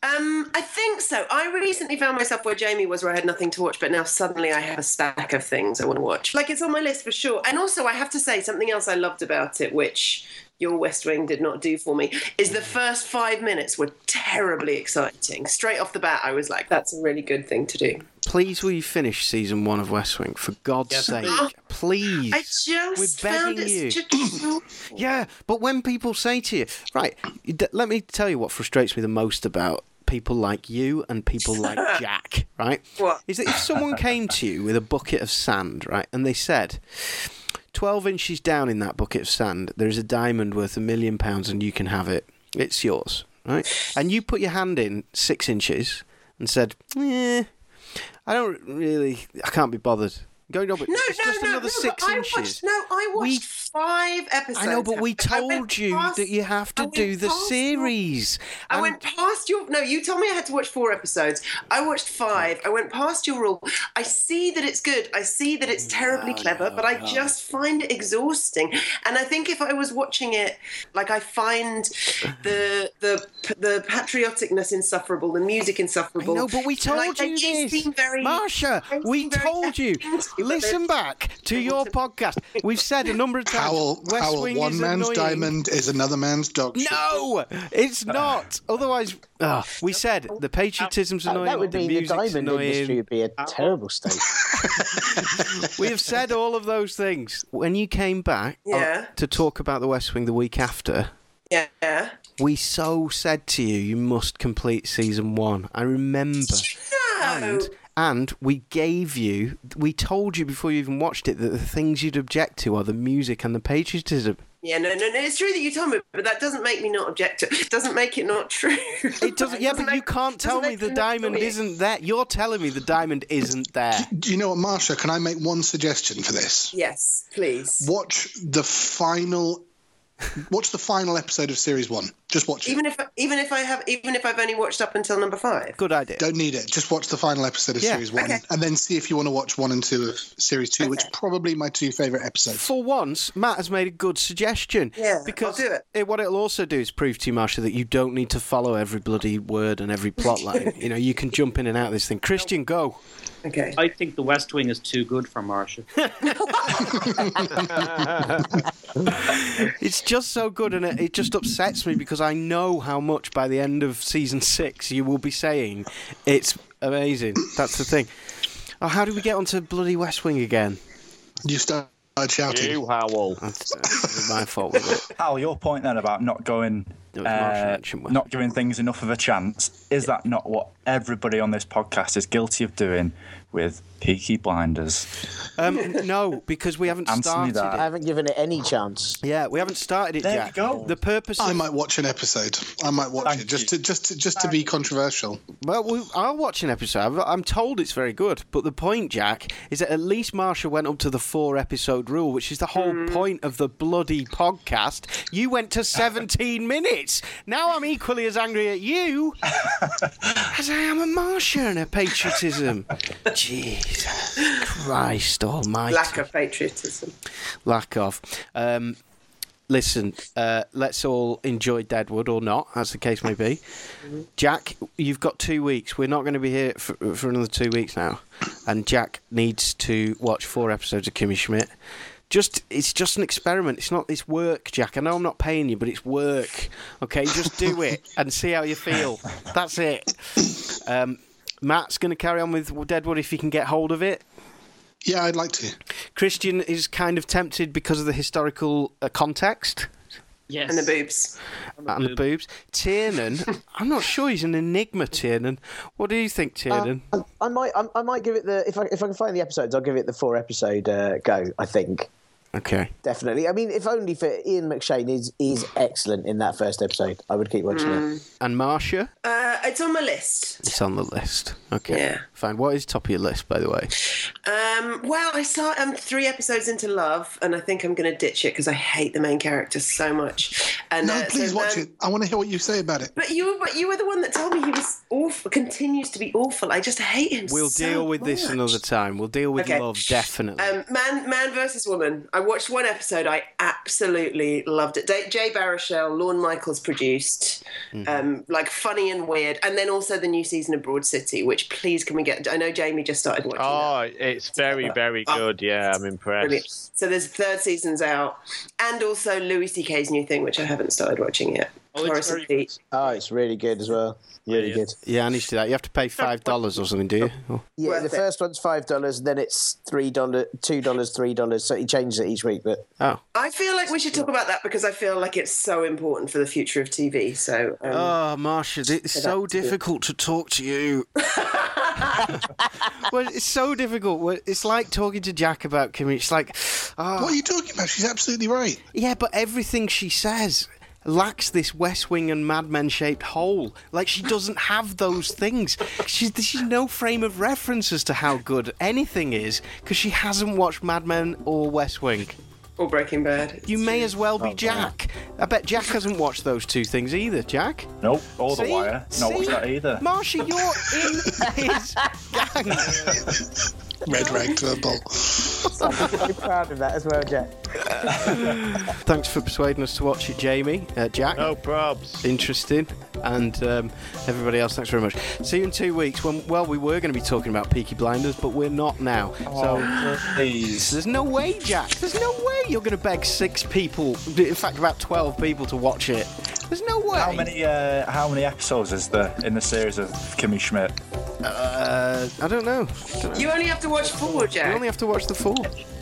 Um, I think so. I recently found myself where Jamie was, where I had nothing to watch, but now suddenly I have a stack of things I want to watch. Like it's on my list for sure. And also, I have to say something else I loved about it, which your West Wing did not do for me, is the first five minutes were terribly exciting. Straight off the bat, I was like, "That's a really good thing to do." Please, will you finish season one of West Wing for God's Yes. sake? Please. I just We're found begging it you. such a Yeah, but when people say to you, right, let me tell you what frustrates me the most about people like you and people like Jack, right? What? Is that if someone came to you with a bucket of sand, right, and they said, 12 inches down in that bucket of sand, there is a diamond worth a million pounds and you can have it. It's yours, right? And you put your hand in six inches and said, eh, I don't really, I can't be bothered. Going on, but No, it's no, just no, another no, six I inches. watched, no, I watched We- five episodes. I know, but we told you past- that you have to do the past your- series. I went past your. No, you told me I had to watch four episodes. I watched five. I went past your rule. I see that it's good. I see that it's terribly clever, but I just find it exhausting. And I think if I was watching it, like I find the the the patrioticness insufferable, the music insufferable. No, but we told you this, Marsha. We told you. Into it, but Listen back to your podcast. We've said a number of times. Howell, West Howell Wing one is man's annoying. diamond is another man's dog shit. No, it's not. Otherwise, ah, we said the patriotism's That, annoying. that would the mean the diamond annoying. industry would be a terrible state. We have said all of those things. When you came back uh, Yeah. to talk about the West Wing the week after, Yeah. we so said to you, you must complete season one. I remember. No. And, and we gave you, we told you before you even watched it that the things you'd object to are the music and the patriotism. Yeah, no, no, no. It's true that you told me, but that doesn't make me not object to it. Doesn't make it not true. It doesn't. Yeah, but you make- can't tell me the diamond funny. isn't there. You're telling me the diamond isn't there. Do you know what, Marsha? Can I make one suggestion for this? Yes, please. Watch the final. Watch the final episode of series one. Just watch it. Even if even if I have even if I've only watched up until number five. Good idea. Don't need it. Just watch the final episode of Yeah. series one, Okay. and then see if you want to watch one and two of series two, which Okay. are probably my two favorite episodes. For once, Matt has made a good suggestion. Yeah, because I'll do it. what it'll also do is prove to you, Marsha, that you don't need to follow every bloody word and every plot line. you know, you can jump in and out of this thing. Christian, go. Okay. I think the West Wing is too good for Marsha. It's just so good, and it, it just upsets me because I know how much by the end of season six you will be saying it's amazing. That's the thing. Oh, how do we get onto bloody West Wing again? You start shouting. You, Howell. That's, that's my fault with it. Hal, your point then about not going, It was Marshall uh, not giving things enough of a chance, is that not what everybody on this podcast is guilty of doing with Peaky Blinders? Um, no, because we haven't Answer me started that. I haven't given it any chance. Yeah, we haven't started it There yet. you go. The purpose. I Of, might watch an episode. I might watch Thank it just you. to just to, just to be controversial. well, we, I'll watch an episode. I've- I'm told it's very good. But the point, Jack, is that at least Marsha went up to the four episode rule, which is the whole point of the bloody podcast. You went to 17 minutes. Now I'm equally as angry at you as I am a Martian her patriotism. Jesus Christ Almighty. Lack of patriotism. lack of. Um, listen, uh, let's all enjoy Deadwood or not, as the case may be. Jack, you've got two weeks. We're not going to be here for, for another two weeks now, and Jack needs to watch four episodes of Kimmy Schmidt. Just, it's just an experiment. It's not. It's work, Jack. I know I'm not paying you, but it's work. Okay, just do it and see how you feel. That's it. Um, Matt's going to carry on with Deadwood if he can get hold of it. Yeah, I'd like to. Christian is kind of tempted because of the historical uh, context Yes. And the boobs. and the boobs. Tiernan, I'm not sure he's an enigma. Tiernan, what do you think, Tiernan? I, I might, I, I might give it the if I if I can find the episodes, I'll give it the four episode uh, go. I think okay, definitely. I mean, if only for Ian McShane is is excellent in that first episode. I would keep watching it. and Marsha, Uh, it's on my list. it's on the list. Okay, Yeah. fine. What is top of your list, by the way? Um, well, I saw I'm three episodes into Love, and I think I'm going to ditch it because I hate the main character so much. And No, uh, please so, watch um, it. I want to hear what you say about it. But you, but you were the one that told me he was awful. Continues to be awful. I just hate him. We'll so deal with this another time. We'll deal with Okay. love definitely. Um, man, man versus woman. I watched one episode. I absolutely loved it. Jay Baruchel, Lorne Michaels produced, Mm-hmm. um, like funny and weird, and then also the new season of Broad City. Which please can we get? I know Jamie just started watching. that. Oh, it's very, very good. Yeah, I'm Brilliant. impressed. So there's third season's out, and also Louis C.K's new thing, which I haven't started watching yet. Oh, it's very Oh, it's really good as well. Really yeah. good. yeah, I need to do that. You have to pay five dollars or something, do you? Oh. Yeah, Worth the it. first one's five dollars, and then it's three dollar, two dollars, three dollars. So he changes it each week. But oh. I feel like we should talk about that because I feel like it's so important for the future of TV. So um, Oh, Marsha, it's so that's it. difficult to talk to you. well, it's so difficult. It's like talking to Jack about Kimmy. It's like, oh, What are you talking about? She's absolutely right. yeah, but everything she says lacks this West Wing and Mad Men shaped hole. Like she doesn't have those things. She's she's no frame of reference as to how good anything is because she hasn't watched Mad Men or West Wing. or Breaking Bad. You may as well be oh, Jack. I bet Jack hasn't watched those two things either. Jack. Nope, or The See? Wire. Not watched See? that either. Marsha, you're in his gang. Red rag to a bull. I'm very proud of that as well, Jack. Thanks for persuading us to watch it, Jamie. Uh, Jack. No probs. Interesting. And um, everybody else, thanks very much. See you in two weeks when, well, we were going to be talking about Peaky Blinders, but we're not now. so Please. there's no way, Jack. There's no way you're going to beg six people, in fact, about 12 people to watch it. There's no way. How many uh, how many episodes is there in the series of Kimmy Schmidt? Uh, I don't know. Don't know. You only have to watch four, Jack. You Jack. only have to watch the four.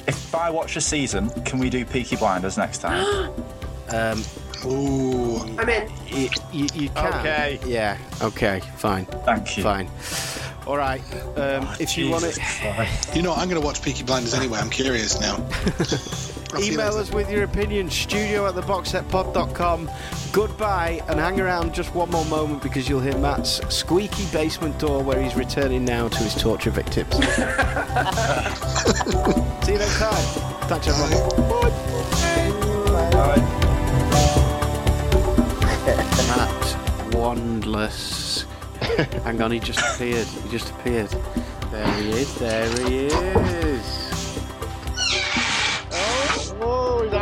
If I watch a season, can we do Peaky Blinders next time? Um, Ooh. I'm in. you, you, you can. Okay. Yeah. Okay. Fine. Thank you. Fine. All right. Um, if you want it, You know, I'm going to watch Peaky Blinders anyway. I'm curious now. I'll see you email us with your opinion. Studio at theboxsetpod.com. Goodbye, and hang around just one more moment because you'll hear Matt's squeaky basement door where he's returning now to his torture victims. See you next time. Thanks, everyone. Matt Wandless. Hang on, he just appeared. He just appeared. There he is. There he is.